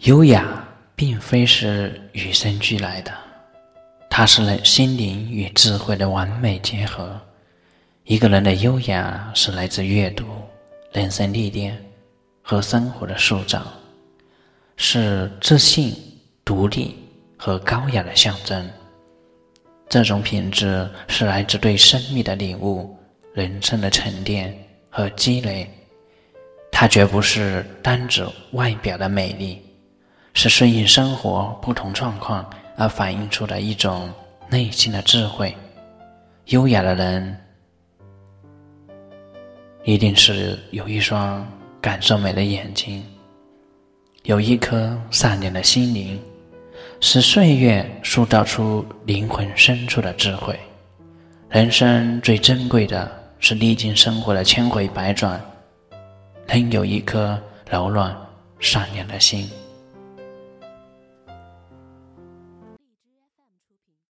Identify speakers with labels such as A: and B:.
A: 优雅并非是与生俱来的，它是人心灵与智慧的完美结合。一个人的优雅是来自阅读、人生历练和生活的塑造，是自信、独立和高雅的象征。这种品质是来自对生命的领悟、人生的沉淀和积累。它绝不是单指外表的美丽，是顺应生活不同状况而反映出的一种内心的智慧。优雅的人，一定是有一双感受美的眼睛，有一颗善良的心灵，使岁月塑造出灵魂深处的智慧。人生最珍贵的是历经生活的千回百转。能有一颗柔软、善良的心。